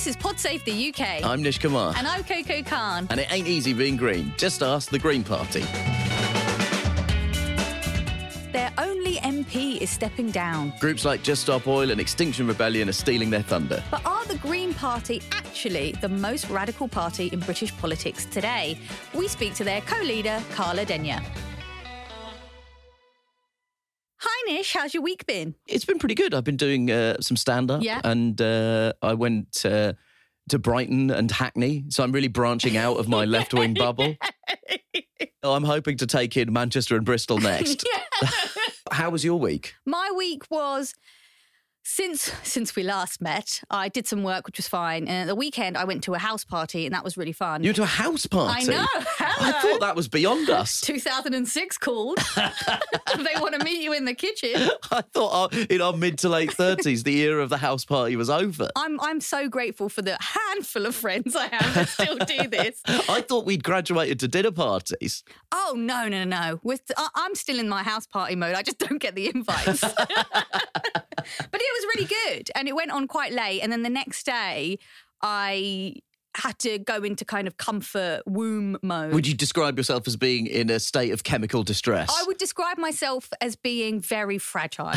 This is Pod Save the UK. I'm Nish Kumar. and I'm Coco Khan. And it ain't easy being green. Just ask the Green Party. Their only MP is stepping down. Groups like Just Stop Oil and Extinction Rebellion are stealing their thunder. But are the Green Party actually the most radical party in British politics today? We speak to their co leader, Carla Denyer. Hi, Nish. How's your week been? It's been pretty good. I've been doing uh, some stand up. Yeah. And uh, I went uh, to Brighton and Hackney. So I'm really branching out of my left wing bubble. I'm hoping to take in Manchester and Bristol next. How was your week? My week was since since we last met. I did some work, which was fine, and at the weekend I went to a house party, and that was really fun. You went to a house party. I know. Hello. I thought that was beyond us. 2006 called. they want to meet you in the kitchen. I thought our, in our mid to late 30s, the era of the house party was over. I'm I'm so grateful for the handful of friends I have that still do this. I thought we'd graduated to dinner parties. Oh no no no no! With I- I'm still in my house party mode. I just don't get the invites. but it was really good, and it went on quite late. And then the next day, I had to go into kind of comfort womb mode. Would you describe yourself as being in a state of chemical distress? I would describe myself as being very fragile,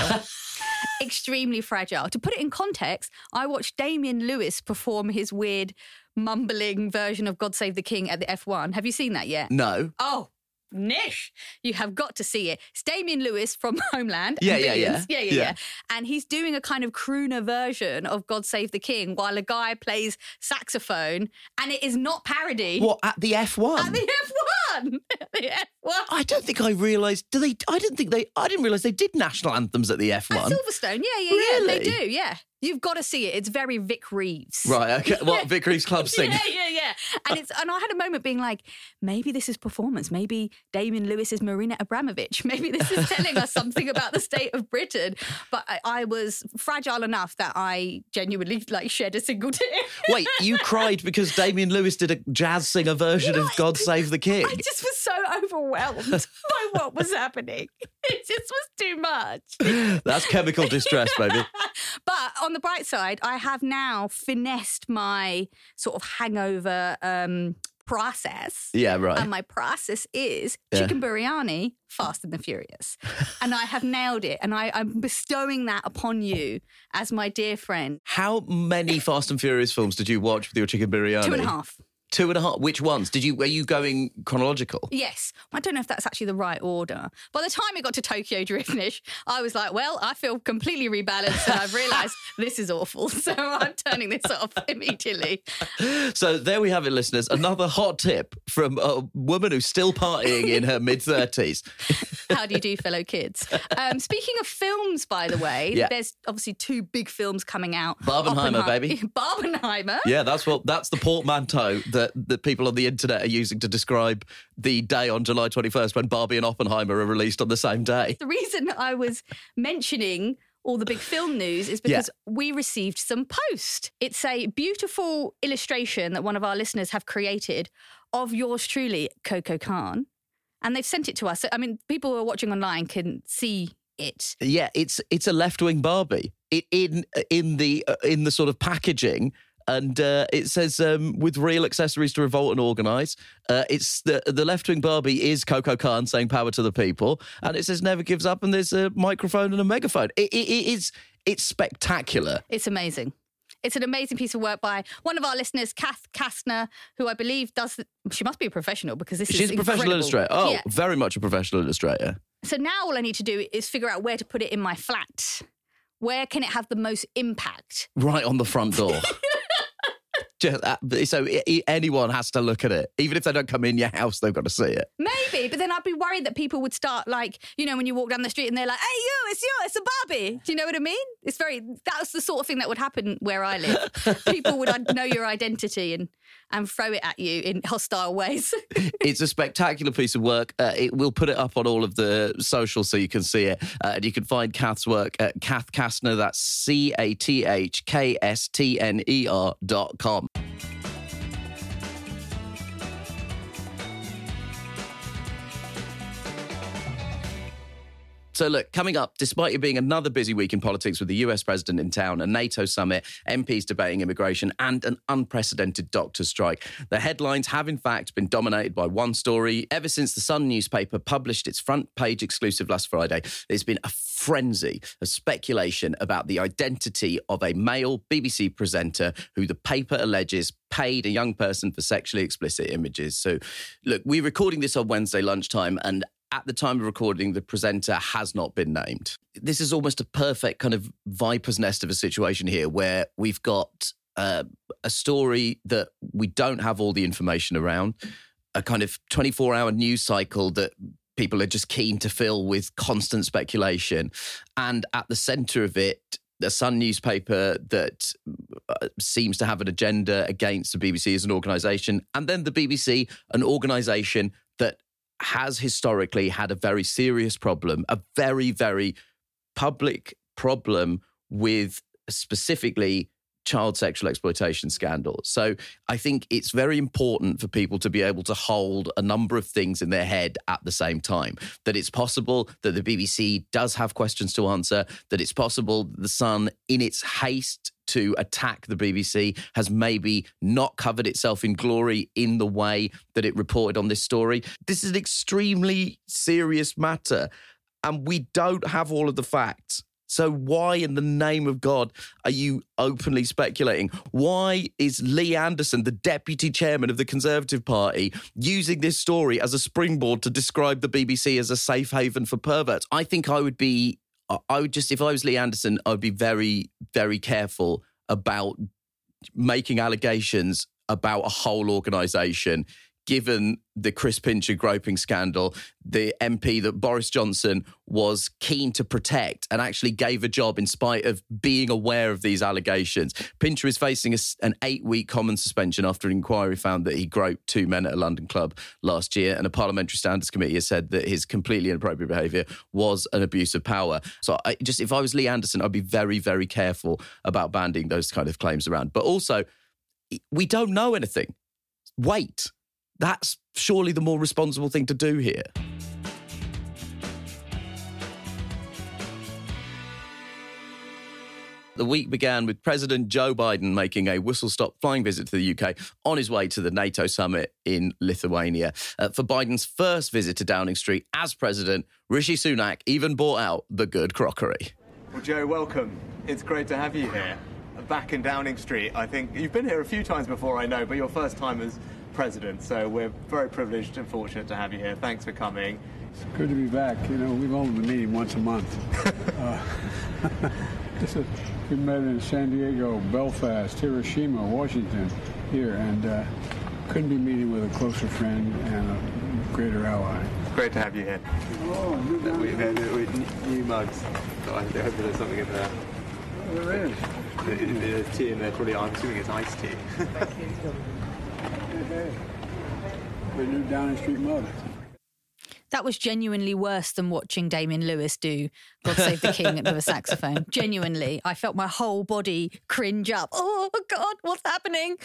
extremely fragile. To put it in context, I watched Damien Lewis perform his weird mumbling version of God Save the King at the F1. Have you seen that yet? no. Oh, Nish, you have got to see it. It's Damien Lewis from Homeland. and Yeah, yeah, yeah. yeah, yeah, Yeah. yeah. And he's doing a kind of crooner version of God Save the King while a guy plays saxophone, and it is not parody. What at the F1? At the F1. The F1. I don't think I realised. Do they? I didn't think they. I didn't realise they did national anthems at the F1. Silverstone, yeah, yeah, yeah. They do, yeah. You've got to see it. It's very Vic Reeves. Right. Okay. What Vic Reeves Club sing? Yeah, yeah, yeah. And it's and I had a moment being like, maybe this is performance. Maybe Damien Lewis is Marina Abramović. Maybe this is telling us something about the state of Britain. But I, I was fragile enough that I genuinely like shed a single tear. Wait, you cried because Damien Lewis did a jazz singer version of "God Save the King." I just was so overwhelmed by what was happening. It just was too much. That's chemical distress, baby. But on the bright side, I have now finessed my sort of hangover um, process. Yeah. Right. And my process is Yeah. chicken biryani, Fast and the Furious. and I have nailed it. And I, I'm bestowing that upon you as my dear friend. How many Fast and Furious films did you watch with your chicken biryani? Two and a half. Two and a half. Which ones did you? Were you going chronological? Yes. I don't know if that's actually the right order. By the time it got to Tokyo Drift Nish, I was like, well, I feel completely rebalanced and I've realised this is awful. So I'm turning this off immediately. So there we have it, listeners. Another hot tip from a woman who's still partying in her mid thirties. How do you do, fellow kids? Um, speaking of films, by the way, Yeah. there's obviously two big films coming out. Barbenheimer, baby. Barbenheimer. Yeah, that's what that's the portmanteau that the people on the internet are using to describe the day on July 21st when Barbie and Oppenheimer are released on the same day. The reason I was mentioning all the big film news is because we received some post. It's a beautiful illustration that one of our listeners have created of yours truly, Coco Khan. And they've sent it to us. So, I mean, people who are watching online can see it. Yeah, it's it's a left wing Barbie. It in in the uh, in the sort of packaging. And uh, it says um, with real accessories to revolt and organise. Uh, it's the the left wing Barbie is Coco Khan saying power to the people, and it says never gives up. And there's a microphone and a megaphone. It, it, it is it's spectacular. It's amazing. It's an amazing piece of work by one of our listeners, Cath Kastner, who I believe does. She must be a professional because this is She's a professional incredible. illustrator. Oh, Yeah. very much a professional illustrator. So now all I need to do is figure out where to put it in my flat. Where can it have the most impact? Right on the front door. Just, uh, so anyone has to look at it, even if they don't come in your house, they've got to see it. Maybe, but then I'd be worried that people would start like, you know, when you walk down the street and they're like, "Hey, you, it's you, it's a Barbie." Do you know what I mean? It's very that's the sort of thing that would happen where I live. people would know your identity and and throw it at you in hostile ways. it's a spectacular piece of work. Uh, it, we'll put it up on all of the socials so you can see it. Uh, and you can find Cath's work at Cath Kastner. That's C A T H K S T N E R dot com. So, look, coming up, despite it being another busy week in politics with the US president in town, a NATO summit, MPs debating immigration, and an unprecedented doctor strike, the headlines have in fact been dominated by one story. Ever since the Sun newspaper published its front page exclusive last Friday, there's been a frenzy of speculation about the identity of a male BBC presenter who the paper alleges paid a young person for sexually explicit images. So, look, we're recording this on Wednesday lunchtime, and at the time of recording, the presenter has not been named. This is almost a perfect kind of viper's nest of a situation here where we've got uh, a story that we don't have all the information around, a kind of 24 hour news cycle that people are just keen to fill with constant speculation. And at the center of it, the Sun newspaper that uh, seems to have an agenda against the BBC as an organisation, and then the BBC, an organisation that has historically had a very serious problem, a very, very public problem with specifically child sexual exploitation scandal. So I think it's very important for people to be able to hold a number of things in their head at the same time. That it's possible that the BBC does have questions to answer, that it's possible the Sun, in its haste to attack the BBC has maybe not covered itself in glory in the way that it reported on this story. This is an extremely serious matter, and we don't have all of the facts. So, why in the name of God are you openly speculating? Why is Lee Anderson, the deputy chairman of the Conservative Party, using this story as a springboard to describe the BBC as a safe haven for perverts? I think I would be I would just, if I was Lee Anderson, I would be very, very careful about making allegations about a whole organisation given the Chris Pincher groping scandal, the MP that Boris Johnson was keen to protect and actually gave a job in spite of being aware of these allegations. Pincher is facing a, an eight week Commons suspension after an inquiry found that he groped two men at a London club last year. And a parliamentary standards committee has said that his completely inappropriate behaviour was an abuse of power. So, I, just if I was Lee Anderson, I'd be very, very careful about banding those kind of claims around. But also, we don't know anything. Wait that's surely the more responsible thing to do here. The week began with President Joe Biden making a whistle stop flying visit to the UK on his way to the NATO summit in Lithuania. Uh, for Biden's first visit to Downing Street as president, Rishi Sunak even brought out the good crockery. Well, Joe, welcome. It's great to have you here. Back in Downing Street, I think you've been here a few times before, I know, but your first time as president. So we're very privileged and fortunate to have you here. Thanks for coming. It's good to be back. You know, we've only been meeting once a month. uh, this is, we met in San Diego, Belfast, Hiroshima, Washington, here, and uh, couldn't be meeting with a closer friend and a greater ally. Great to have you here. Oh, new, we, new mugs. I hope there's something in there. Oh, there is. There's tea in there, probably. I'm assuming it's iced tea. The new Downing Street mug. That was genuinely worse than watching Damien Lewis do God Save the King with a saxophone. Genuinely, I felt my whole body cringe up. Oh, God, what's happening?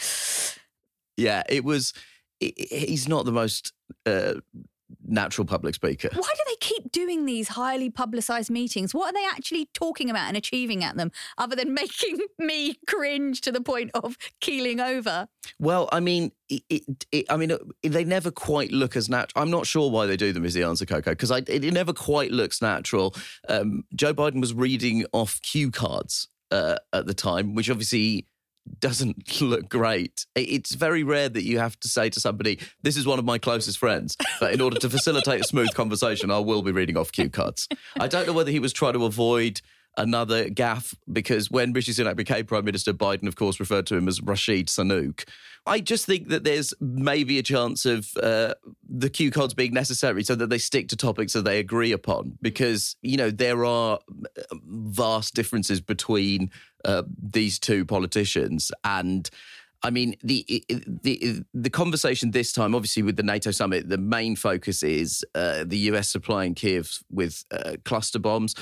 Yeah, it was. He's not the most uh, natural public speaker. Why do they keep doing these highly publicized meetings? What are they actually talking about and achieving at them other than making me cringe to the point of keeling over? Well, I mean, it, it, it, I mean, they never quite look as natural. I'm not sure why they do them. Is the answer, Coco? Because it, never quite looks natural. Um, Joe Biden was reading off cue cards uh, at the time, which obviously doesn't look great. It's very rare that you have to say to somebody, This is one of my closest friends. But in order to facilitate a smooth conversation, I will be reading off cue cards. I don't know whether he was trying to avoid another gaffe because when Rishi Sunak became Prime Minister, Biden, of course, referred to him as Rashid Sunook. I just think that there's maybe a chance of uh, the Q codes being necessary so that they stick to topics that they agree upon because, you know, there are uh, vast differences between uh, these two politicians and. I mean, the the the conversation this time, obviously with the NATO summit, the main focus is uh, the US supplying Kiev with uh, cluster bombs.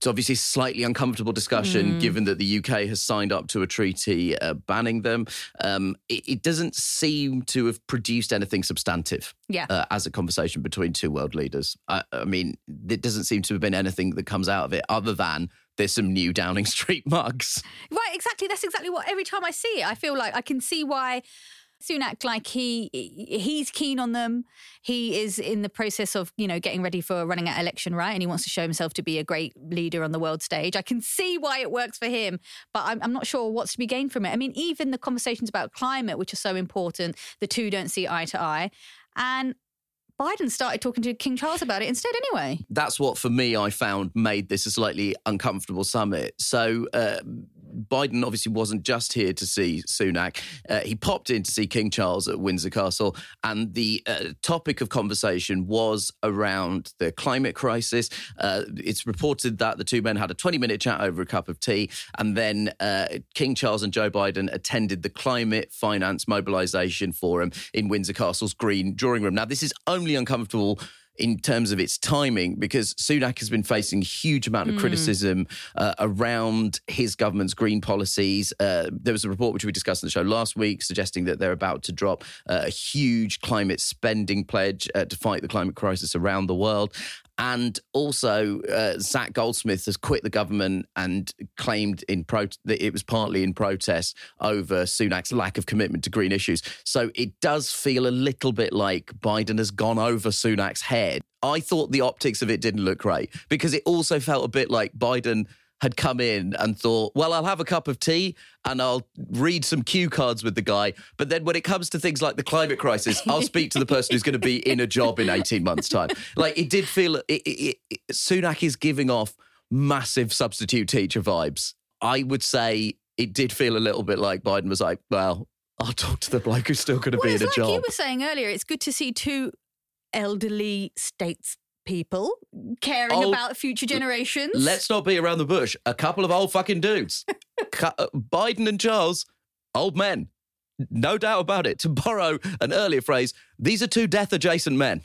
It's obviously a slightly uncomfortable discussion mm. given that the UK has signed up to a treaty uh, banning them. Um, it, it, doesn't seem to have produced anything substantive yeah. uh, as a conversation between two world leaders. I, I mean, it doesn't seem to have been anything that comes out of it other than there's some new Downing Street mugs. Right, exactly. That's exactly what every time I see it, I feel like I can see why Sunak, like he he's keen on them. He is in the process of you know getting ready for running an election, right? And he wants to show himself to be a great leader on the world stage. I can see why it works for him, but I'm, I'm not sure what's to be gained from it. I mean, even the conversations about climate, which are so important, the two don't see eye to eye, and Biden started talking to King Charles about it instead, anyway. That's what, for me, I found made this a slightly uncomfortable summit. So, uh, Biden obviously wasn't just here to see Sunak. Uh, he popped in to see King Charles at Windsor Castle, and the uh, topic of conversation was around the climate crisis. Uh, it's reported that the two men had a 20 minute chat over a cup of tea, and then uh, King Charles and Joe Biden attended the Climate Finance Mobilization Forum in Windsor Castle's Green Drawing Room. Now, this is only uncomfortable in terms of its timing because Sunak has been facing a huge amount of mm. criticism uh, around his government's green policies. Uh, there was a report which we discussed on the show last week suggesting that they're about to drop uh, a huge climate spending pledge uh, to fight the climate crisis around the world. And also, uh, Zac Goldsmith has quit the government and claimed in pro- that it was partly in protest over Sunak's lack of commitment to green issues. So it does feel a little bit like Biden has gone over Sunak's head. I thought the optics of it didn't look great because it also felt a bit like Biden had come in and thought, well, I'll have a cup of tea and I'll read some cue cards with the guy. But then when it comes to things like the climate crisis, I'll speak to the person who's going to be in a job in 18 months' time. Like it did feel, it, it, it, Sunak is giving off massive substitute teacher vibes. I would say it did feel a little bit like Biden was like, well, I'll talk to the bloke who's still going to well, be in a like job. you were saying earlier, it's good to see two elderly states people caring old, about future generations. Let's not be around the bush. A couple of old fucking dudes. Uh, Biden and Charles, old men. No doubt about it. To borrow an earlier phrase, these are two death adjacent men,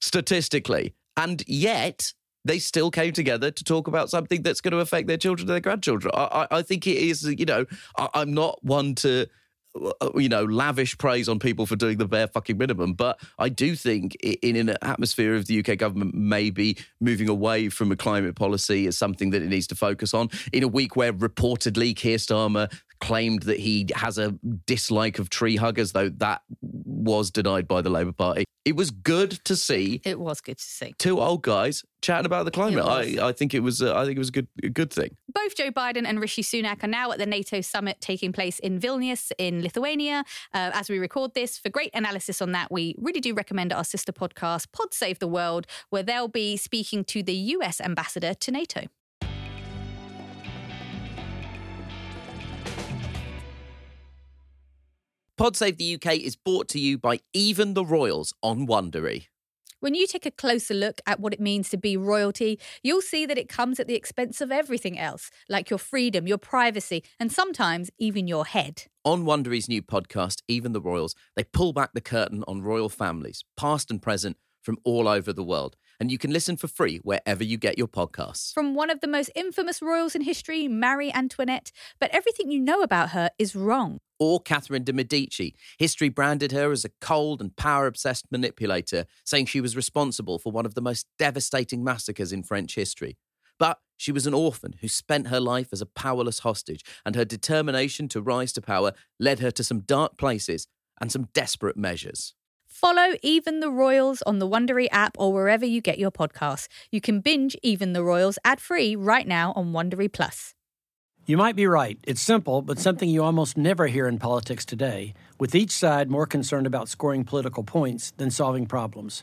statistically. And yet, they still came together to talk about something that's going to affect their children and their grandchildren. I, I, I think it is, you know, I, I'm not one to Uh, you know, lavish praise on people for doing the bare fucking minimum. But I do think in an atmosphere of the UK government maybe moving away from a climate policy is something that it needs to focus on. In a week where reportedly Keir Starmer claimed that he has a dislike of tree huggers, though that was denied by the Labour Party. It was good to see. It was good to see two old guys chatting about the climate. I, I think it was. Uh, I think it was a good, a good thing. Both Joe Biden and Rishi Sunak are now at the NATO summit taking place in Vilnius in Lithuania. Uh, as we record this, for great analysis on that, we really do recommend our sister podcast, Pod Save the World, where they'll be speaking to the US ambassador to NATO. Pod Save the UK is brought to you by Even the Royals on Wondery. When you take a closer look at what it means to be royalty, you'll see that it comes at the expense of everything else, like your freedom, your privacy, and sometimes even your head. On Wondery's new podcast, Even the Royals, they pull back the curtain on royal families, past and present, from all over the world and you can listen for free wherever you get your podcasts. From one of the most infamous royals in history, Marie Antoinette, but everything you know about her is wrong. Or Catherine de' Medici. History branded her as a cold and power obsessed manipulator, saying she was responsible for one of the most devastating massacres in French history. But she was an orphan who spent her life as a powerless hostage, and her determination to rise to power led her to some dark places and some desperate measures. Follow Even the Royals on the Wondery app or wherever you get your podcasts. You can binge Even the Royals ad free right now on Wondery Plus. You might be right. It's simple, but something you almost never hear in politics today, with each side more concerned about scoring political points than solving problems.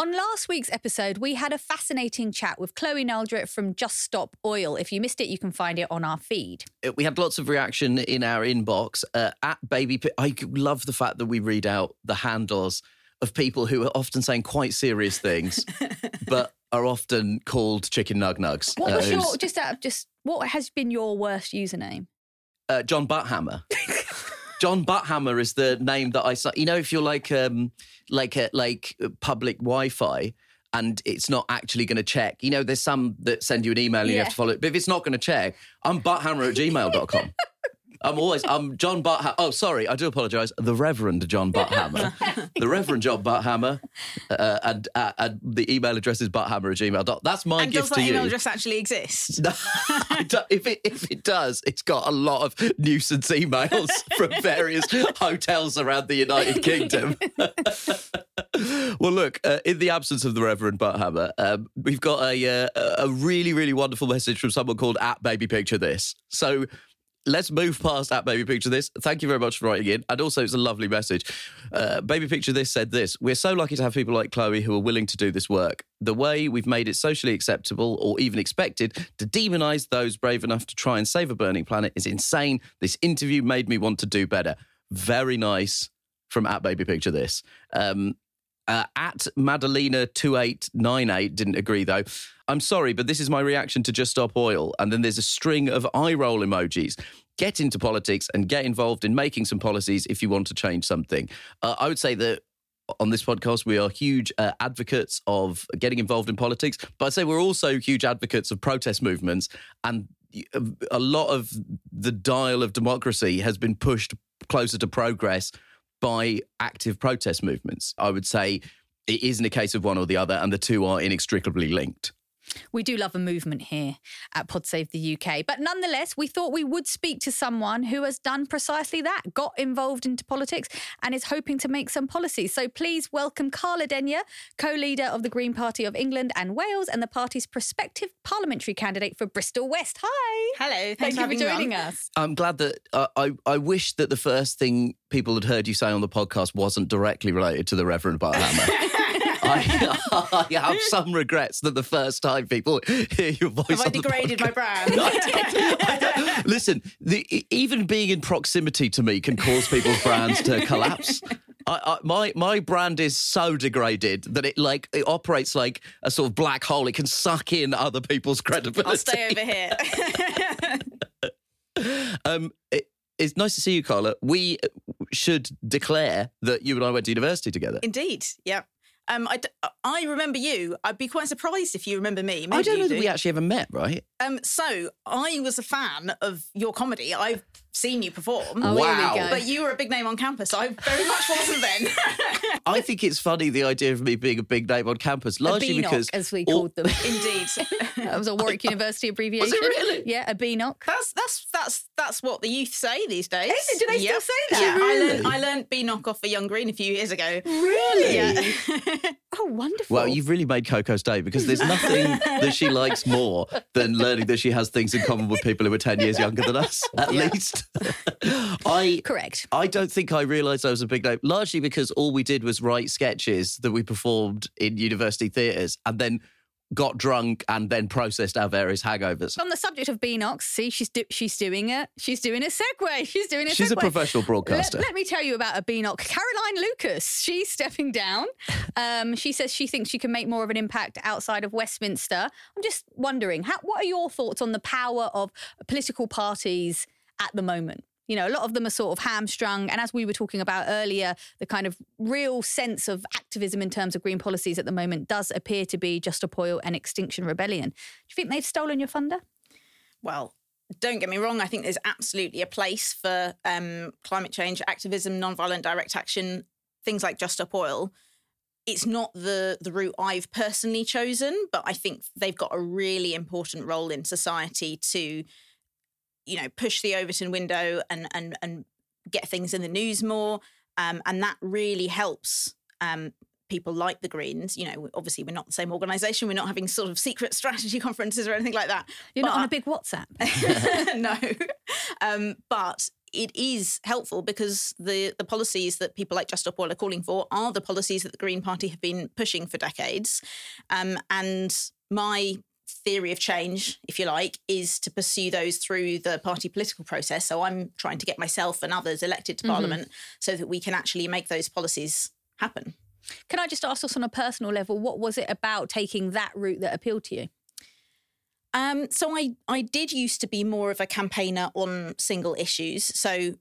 On last week's episode, we had a fascinating chat with Chloe Naldrett from Just Stop Oil. If you missed it, you can find it on our feed. Uh, We had lots of reaction in our inbox uh, at Baby. Pi- I love the fact that we read out the handles of people who are often saying quite serious things, but are often called chicken nug nugs. What Uh, was who's- your just out of just what has been your worst username? uh, John Butthammer. John Butthammer is the name that I saw. You know, if you're like um like a like public Wi-Fi and it's not actually going to check. You know, there's some that send you an email and you have to follow it. But if it's not going to check, I'm butthammer at gmail.com. I'm always, I'm John Butthammer. Oh, sorry, I do apologise. The Reverend John Butthammer. the Reverend John Butthammer. Uh, and, uh, and the email address is butthammer at gmail. dot- That's my And gift does to that you. email address actually exist? No, if it if it does, it's got a lot of nuisance emails from various hotels around the United Kingdom. well, look, uh, in the absence of the Reverend Butthammer, um, we've got a uh, a really really wonderful message from someone called at Baby Picture This. So. Let's move past at Baby Picture This. Thank you very much for writing in. And also, it's a lovely message. Uh, Baby Picture This said this We're so lucky to have people like Chloe who are willing to do this work. The way we've made it socially acceptable or even expected to demonize those brave enough to try and save a burning planet is insane. This interview made me want to do better. Very nice from at Baby Picture This. Um, uh, at Madalena2898 didn't agree though. I'm sorry, but this is my reaction to Just Stop Oil. And then there's a string of eye roll emojis. Get into politics and get involved in making some policies if you want to change something. Uh, I would say that on this podcast, we are huge uh, advocates of getting involved in politics, but I'd say we're also huge advocates of protest movements. And a lot of the dial of democracy has been pushed closer to progress by active protest movements. I would say it isn't a case of one or the other, and the two are inextricably linked. We do love a movement here at Pod Save the UK. But nonetheless, we thought we would speak to someone who has done precisely that, got involved into politics, and is hoping to make some policies. So please welcome Carla Denyer, co leader of the Green Party of England and Wales, and the party's prospective parliamentary candidate for Bristol West. Hi. Hello, Thank you for for having on. joining us. I'm glad that uh, I, I wish that the first thing people had heard you say on the podcast wasn't directly related to the Reverend Butthammer. I, I have some regrets that the first time people hear your voice Have I degraded my brand? I don't- I don't- Listen, the, even being in proximity to me can cause people's brands to collapse. I, I, my my brand is so degraded that it like it operates like a sort of black hole. It can suck in other people's credibility. I'll stay over here. Um, it, it's nice to see you, Carla. We should declare that you and I went to university together. Indeed, yeah. Um, I, d- I remember you. I'd be quite surprised if you remember me. I Maybe don't you know that we actually ever met, right? Um, so I was a fan of your comedy. I've seen you perform. Oh, Wow. we go. But you were a big name on campus. I very much wasn't then. I think it's funny the idea of me being a big name on campus, A largely BNOC, because as we all- called them. Indeed. that was a Warwick University abbreviation. really? Yeah, a BNOC. That's that's that's that's what the youth say these days. Is it? Do they still say that? Yeah, Really? I learned I learned BNOC off for Young Green a few years ago. Really? Yeah. Oh, wonderful. Well, you've really made Coco's day because there's nothing that she likes more than learning that she has things in common with people who are 10 years younger than us, at Yeah. least. I Correct. I don't think I realised I was a big name, largely because all we did was write sketches that we performed in university theatres and then got drunk and then processed our various hangovers. On the subject of BNOCs, see, she's do- she's doing it. she's doing a segue. She's doing a She's a segue. professional Let, broadcaster. let me tell you about a BNOCs. Caroline Lucas. She's stepping down. Um, she says she thinks she can make more of an impact outside of Westminster. I'm just wondering, how, what are your thoughts on the power of political parties at the moment? You know, a lot of them are sort of hamstrung. And as we were talking about earlier, the kind of real sense of activism in terms of green policies at the moment does appear to be Just Stop Oil and Extinction Rebellion. Do you think they've stolen your thunder? well, don't get me wrong. I think there's absolutely a place for um, climate change activism, nonviolent direct action things like Just Stop Oil, it's not the the route I've personally chosen, but I think they've got a really important role in society to, you know, push the Overton window and and and get things in the news more, um, and that really helps. Um, people like the Greens, you know, obviously we're not the same organisation. We're not having sort of secret strategy conferences or anything like that. You're not on a big WhatsApp. no. Um, but it is helpful because the, the policies that people like Just Stop Oil are calling for are the policies that the Green Party have been pushing for decades. Um, and my theory of change, if you like, is to pursue those through the party political process. So I'm trying to get myself and others elected to Parliament so that we can actually make those policies happen. Can I just ask us on a personal level, what was it about taking that route that appealed to you? Um, so I I did used to be more of a campaigner on single issues. So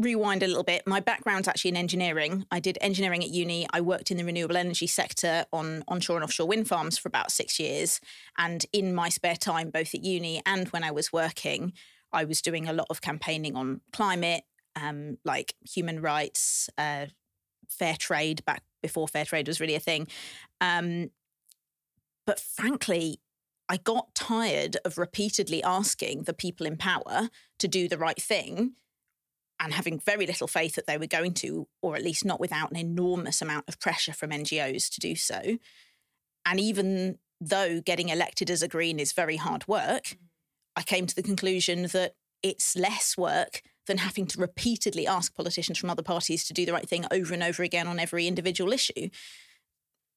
rewind a little bit. My background's actually in engineering. I did engineering at uni. I worked in the renewable energy sector on onshore and offshore wind farms for about six years. And in my spare time, both at uni and when I was working, I was doing a lot of campaigning on climate, um, like human rights, uh, fair trade back before fair trade was really a thing. Um, but frankly, I got tired of repeatedly asking the people in power to do the right thing and having very little faith that they were going to, or at least not without an enormous amount of pressure from NGOs to do so. And even though getting elected as a Green is very hard work, mm. I came to the conclusion that it's less work than having to repeatedly ask politicians from other parties to do the right thing over and over again on every individual issue.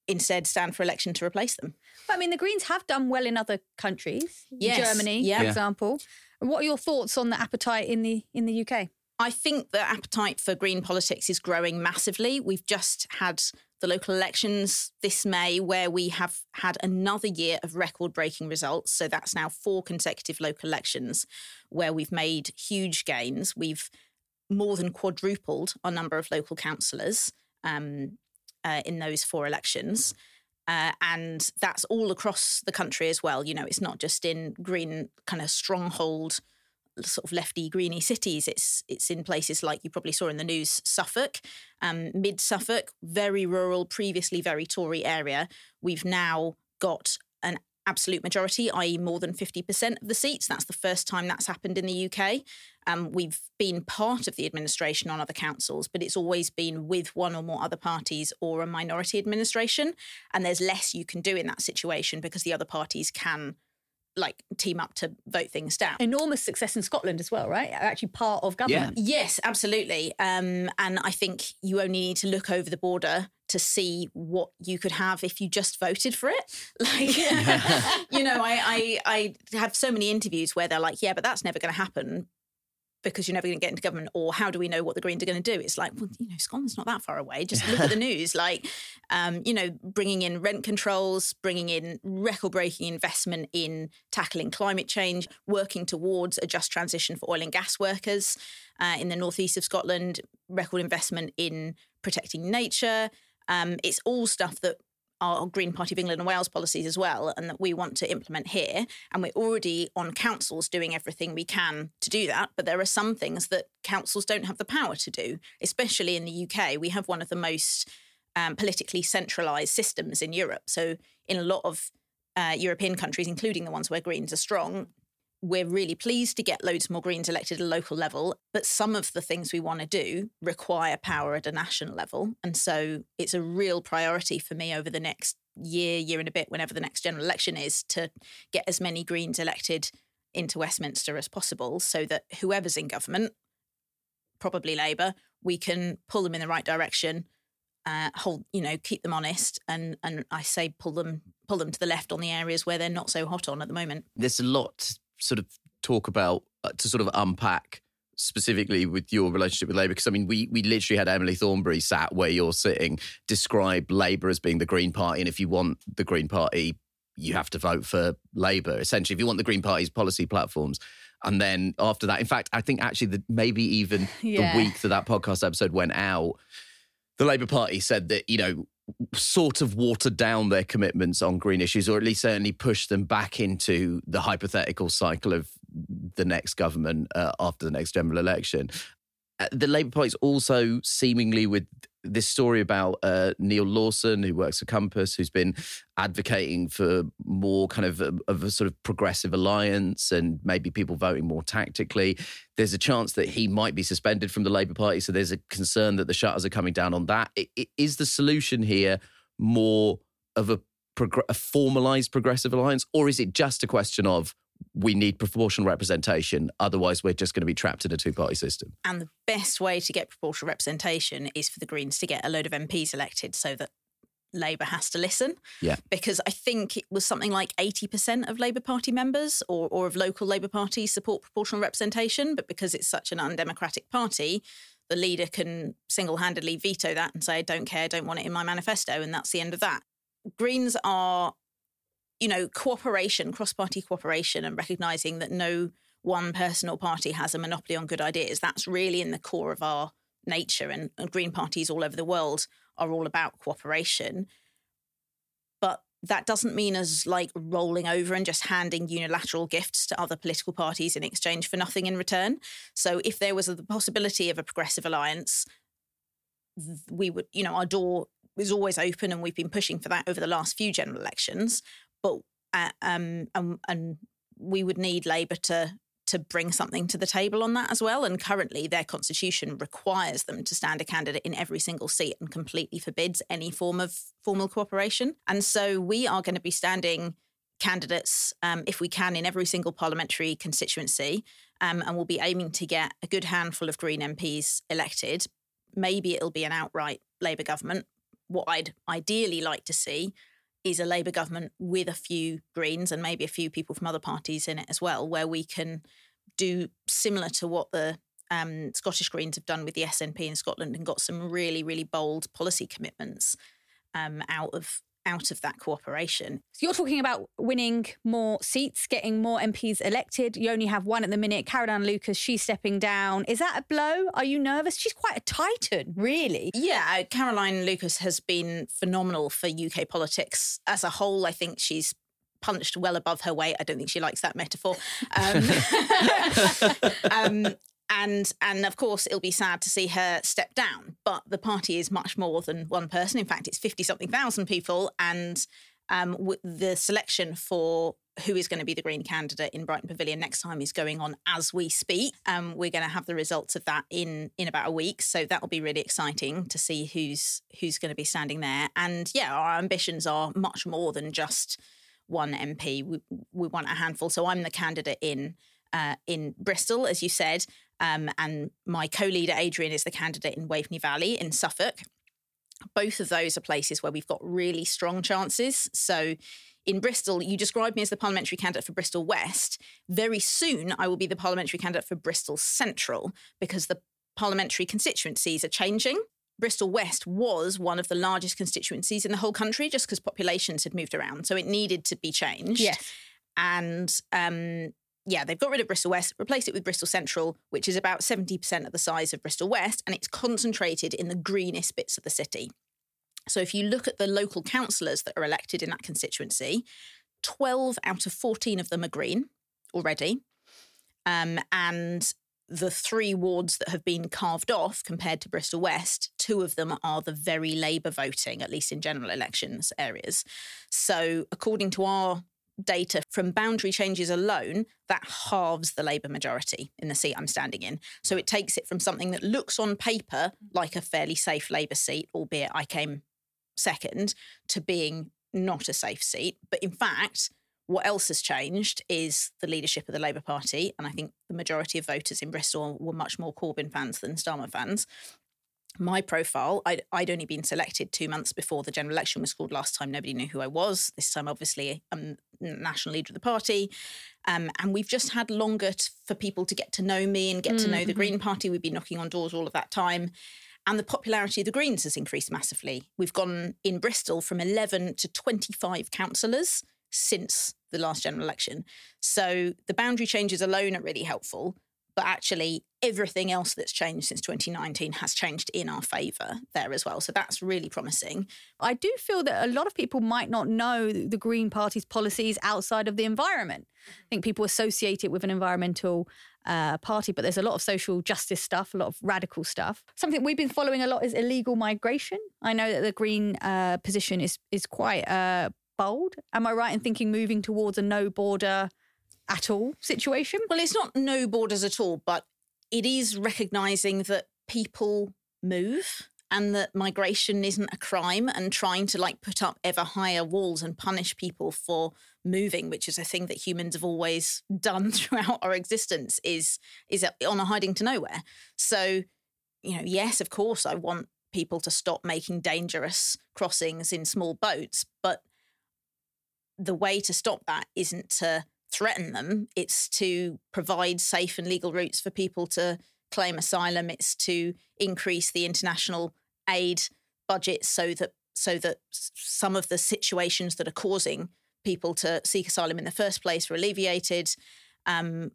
Instead, stand for election to replace them. But I mean, the Greens have done well in other countries, Yes, Germany, yeah. for example. What are your thoughts on the appetite in the in the UK? I think the appetite for green politics is growing massively. We've just had the local elections this May, where we have had another year of record breaking results. So that's now four consecutive local elections where we've made huge gains. We've more than quadrupled our number of local councillors um, uh, in those four elections. Uh, and that's all across the country as well. You know, it's not just in green kind of stronghold sort of lefty greeny cities. It's it's in places like you probably saw in the news, Suffolk, um, mid Suffolk, very rural, previously very Tory area. We've now got an absolute majority, i.e., more than fifty percent of the seats. That's the first time that's happened in the UK. Um, we've been part of the administration on other councils, but it's always been with one or more other parties or a minority administration. And there's less you can do in that situation because the other parties can like team up to vote things down. Enormous success in Scotland as well, right? Actually, part of government. Yes, absolutely. Um, and I think you only need to look over the border to see what you could have if you just voted for it. Like, you know, I, I I have so many interviews where they're like, "Yeah, but that's never going to happen." Because you're never going to get into government, or how do we know what the Greens are going to do? It's like, well, you know, Scotland's not that far away. Just look at the news. Like, um, you know, bringing in rent controls, bringing in record-breaking investment in tackling climate change, working towards a just transition for oil and gas workers uh, in the northeast of Scotland, record investment in protecting nature. Um, it's all stuff that our Green Party of England and Wales policies as well, and that we want to implement here. And we're already on councils doing everything we can to do that. But there are some things that councils don't have the power to do, especially in the UK. We have one of the most um, politically centralised systems in Europe. So in a lot of uh, European countries, including the ones where Greens are strong, we're really pleased to get loads more Greens elected at a local level, but some of the things we want to do require power at a national level. And so it's a real priority for me over the next year, year and a bit, whenever the next general election is, to get as many Greens elected into Westminster as possible so that whoever's in government, probably Labour, we can pull them in the right direction. Uh, hold, you know, keep them honest, and and I say pull them pull them to the left on the areas where they're not so hot on at the moment. There's a lot sort of talk about uh, to sort of unpack specifically with your relationship with Labour because I mean we we literally had Emily Thornberry sat where you're sitting describe Labour as being the Green Party and if you want the Green Party you have to vote for Labour essentially if you want the Green Party's policy platforms and then after that in fact I think actually the, maybe even Yeah. the week that that podcast episode went out the Labour Party said that you know sort of watered down their commitments on green issues, or at least certainly pushed them back into the hypothetical cycle of the next government uh, after the next general election. Uh, the Labour Party is also seemingly with this story about uh, Neal Lawson, who works for Compass, who's been advocating for more kind of a, of a sort of progressive alliance and maybe people voting more tactically. There's a chance that he might be suspended from the Labour Party. So there's a concern that the shutters are coming down on that. It, it, is the solution here more of a, a formalised progressive alliance, or is it just a question of we need proportional representation. Otherwise, we're just going to be trapped in a two party system. And the best way to get proportional representation is for the Greens to get a load of MPs elected so that Labour has to listen. Yeah. Because I think it was something like 80% of Labour Party members or, or of local Labour parties support proportional representation. But because it's such an undemocratic party, the leader can single handedly veto that and say, I don't care, don't want it in my manifesto. And that's the end of that. Greens are you know, cooperation, cross party cooperation, and recognizing that no one person or party has a monopoly on good ideas. That's really in the core of our nature. And, and Green parties all over the world are all about cooperation. But that doesn't mean as like rolling over and just handing unilateral gifts to other political parties in exchange for nothing in return. So if there was a, the possibility of a progressive alliance, we would, you know, our door is always open and we've been pushing for that over the last few general elections but uh, um, and, and we would need Labour to to bring something to the table on that as well. And currently, their constitution requires them to stand a candidate in every single seat and completely forbids any form of formal cooperation. And so we are going to be standing candidates, um, if we can, in every single parliamentary constituency. Um, and we'll be aiming to get a good handful of Green MPs elected. Maybe it'll be an outright Labour government. What I'd ideally like to see is a Labour government with a few Greens and maybe a few people from other parties in it as well, where we can do similar to what the um, Scottish Greens have done with the SNP in Scotland and got some really, really bold policy commitments um, out of out of that cooperation. So you're talking about winning more seats, getting more MPs elected. You only have one at the minute. Caroline Lucas, she's stepping down. Is that a blow? Are you nervous? She's quite a titan, really. Yeah, Caroline Lucas has been phenomenal for UK politics as a whole. I think she's punched well above her weight. I don't think she likes that metaphor. Um, um, and and of course it'll be sad to see her step down but the party is much more than one person. In fact it's 50 something thousand people and um, the selection for who is going to be the green candidate in brighton pavilion next time is going on as we speak. Um, we're going to have the results of that in in about a week so that'll be really exciting to see who's who's going to be standing there. And yeah our ambitions are much more than just one mp we, we want a handful. So i'm the candidate in uh, in Bristol, as you said, um, and my co leader, Adrian, is the candidate in Waveney Valley in Suffolk. Both of those are places where we've got really strong chances. So, in Bristol, you described me as the parliamentary candidate for Bristol West. Very soon, I will be the parliamentary candidate for Bristol Central because the parliamentary constituencies are changing. Bristol West was one of the largest constituencies in the whole country just because populations had moved around. So it needed to be changed. Yes. And um, yeah, they've got rid of Bristol West, replaced it with Bristol Central, which is about 70% of the size of Bristol West, and it's concentrated in the greenest bits of the city. So if you look at the local councillors that are elected in that constituency, 12 out of 14 of them are green already. Um, and the three wards that have been carved off compared to Bristol West, two of them are the very Labour voting, at least in general elections areas. So, according to our data from boundary changes alone, that halves the Labour majority in the seat I'm standing in. So it takes it from something that looks on paper like a fairly safe Labour seat, albeit I came second, to being not a safe seat. But in fact, what else has changed is the leadership of the Labour Party. And I think the majority of voters in Bristol were much more Corbyn fans than Starmer fans my profile, I'd, I'd only been selected two months before the general election was called. Last time, nobody knew who I was. This time, obviously, I'm national leader of the party. Um, and we've just had longer t- for people to get to know me and get mm-hmm. to know the mm-hmm. Green Party. We've been knocking on doors all of that time. And the popularity of the Greens has increased massively. We've gone in Bristol from 11 to 25 councillors since the last general election. So the boundary changes alone are really helpful. But actually everything else that's changed since 2019 has changed in our favour there as well. So that's really promising. I do feel that a lot of people might not know the Green Party's policies outside of the environment. I think people associate it with an environmental uh, party, but there's a lot of social justice stuff, a lot of radical stuff. Something we've been following a lot is illegal migration. I know that the Green uh, position is is quite uh, bold. Am I right in thinking moving towards a no border at all situation? Well, it's not no borders at all, but it is recognizing that people move and that migration isn't a crime and trying to like put up ever higher walls and punish people for moving which is a thing that humans have always done throughout our existence is is on a hiding to nowhere so you know yes of course i want people to stop making dangerous crossings in small boats but the way to stop that isn't to threaten them. It's to provide safe and legal routes for people to claim asylum. It's to increase the international aid budget so that so that some of the situations that are causing people to seek asylum in the first place are alleviated. Um,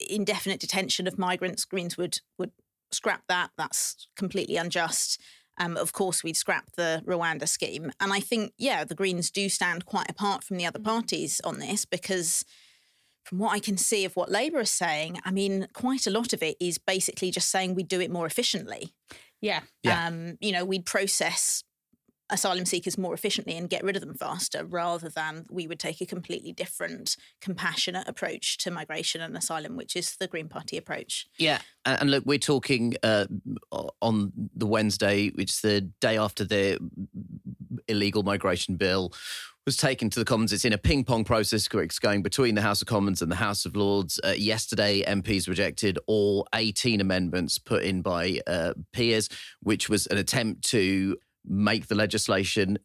indefinite detention of migrants, Greens would would scrap that. That's completely unjust. Um, of course, we'd scrap the Rwanda scheme. And I think, yeah, the Greens do stand quite apart from the other mm-hmm. parties on this because, from what I can see of what Labour is saying, I mean, quite a lot of it is basically just saying we'd do it more efficiently. Yeah. yeah. Um, you know, we'd process asylum seekers more efficiently and get rid of them faster rather than we would take a completely different compassionate approach to migration and asylum which is the green party approach yeah and look we're talking uh, on the wednesday which is the day after the illegal migration bill was taken to the Commons. It's in a ping pong process going between the House of Commons and the House of Lords. Uh, yesterday, MPs rejected all 18 amendments put in by uh, peers, which was an attempt to make the legislation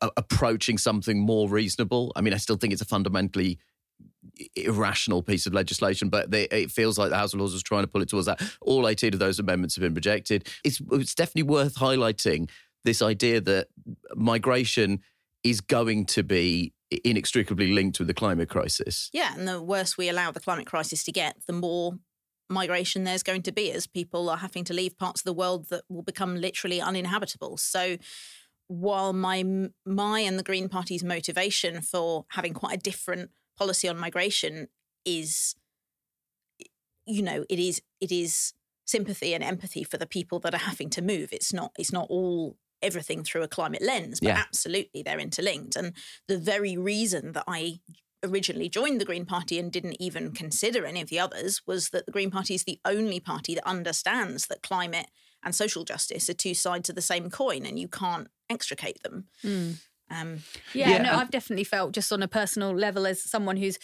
uh, approaching something more reasonable. I mean, I still think it's a fundamentally irrational piece of legislation, but they, it feels like the House of Lords was trying to pull it towards that. All 18 of those amendments have been rejected. It's, it's definitely worth highlighting this idea that migration is going to be inextricably linked with the climate crisis. Yeah, and the worse we allow the climate crisis to get, the more migration there's going to be as people are having to leave parts of the world that will become literally uninhabitable. So while my my and the Green Party's motivation for having quite a different policy on migration is you know it is it is sympathy and empathy for the people that are having to move it's not it's not all everything through a climate lens but yeah. absolutely they're interlinked and the very reason that I originally joined the Green Party and didn't even consider any of the others was that the Green Party is the only party that understands that climate and social justice are two sides of the same coin and you can't extricate them. Mm. Um, yeah, yeah, no, I've definitely felt just on a personal level as someone who's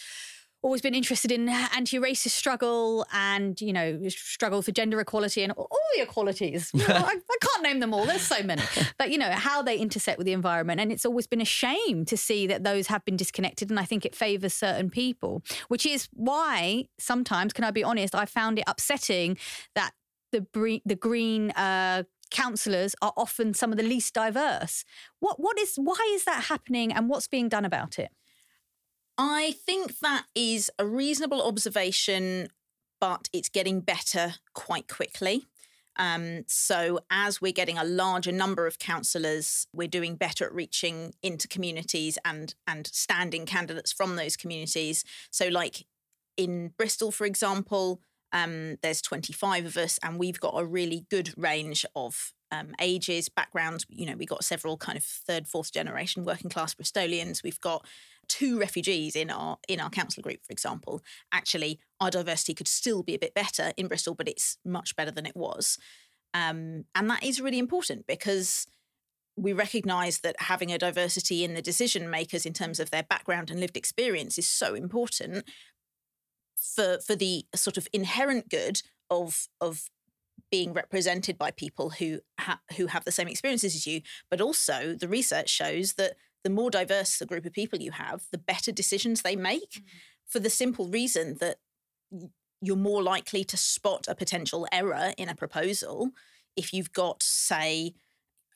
always been interested in anti-racist struggle and you know struggle for gender equality and all the equalities. I, I, can't name them all. There's so many. But you know how they intersect with the environment. And it's always been a shame to see that those have been disconnected. And i think it favors certain people which is why sometimes can i be honest i found it upsetting that the bre- the green uh, councillors are often some of the least diverse. What what is why is that happening and what's being done about it I think that is a reasonable observation, but it's getting better quite quickly. Um, so, as we're getting a larger number of councillors, we're doing better at reaching into communities and and standing candidates from those communities. So, like in Bristol, for example, um, there's 25 of us, and we've got a really good range of um, ages, backgrounds. You know, we got several kind of third, fourth generation working class Bristolians. We've got two refugees in our in our council group, for example. Actually, our diversity could still be a bit better in Bristol, but it's much better than it was. Um, and that is really important because we recognise that having a diversity in the decision makers in terms of their background and lived experience is so important for for the sort of inherent good of of being represented by people who ha- who have the same experiences as you, but also the research shows that the more diverse the group of people you have, the better decisions they make. Mm. For the simple reason that you're more likely to spot a potential error in a proposal if you've got, say,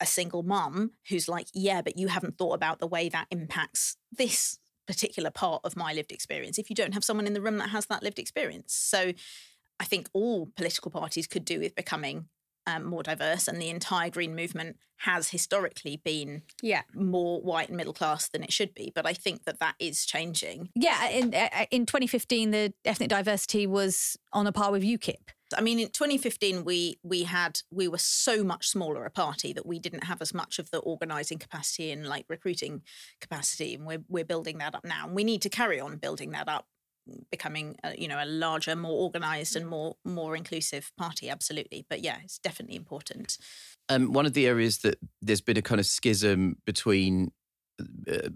a single mum who's like, yeah, but you haven't thought about the way that impacts this particular part of my lived experience if you don't have someone in the room that has that lived experience. So I think all political parties could do with becoming um, more diverse, and the entire Green movement has historically been Yeah. more white and middle class than it should be. But I think that that is changing. Yeah, in, in 2015, the ethnic diversity was on a par with UKIP. I mean, in 2015, we we had we were so much smaller a party that we didn't have as much of the organising capacity and like recruiting capacity, and we're we're building that up now, and we need to carry on building that up, becoming a, you know a larger, more organised, and more more inclusive party. Absolutely, but yeah, it's definitely important. Um, one of the areas that there's been a kind of schism between uh,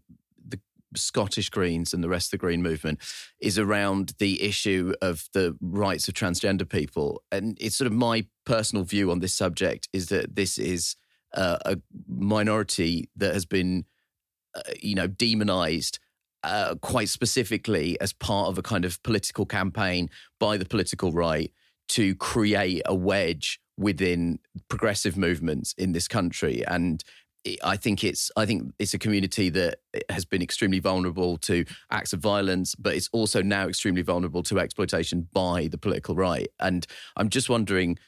the Scottish Greens and the rest of the Green movement is around the issue of the rights of transgender people. And it's sort of my personal view on this subject is that this is uh, a minority that has been, uh, you know, demonized. Uh, quite specifically, as part of a kind of political campaign by the political right to create a wedge within progressive movements in this country and I think it's I think it's a community that has been extremely vulnerable to acts of violence, but it's also now extremely vulnerable to exploitation by the political right. And I'm just wondering,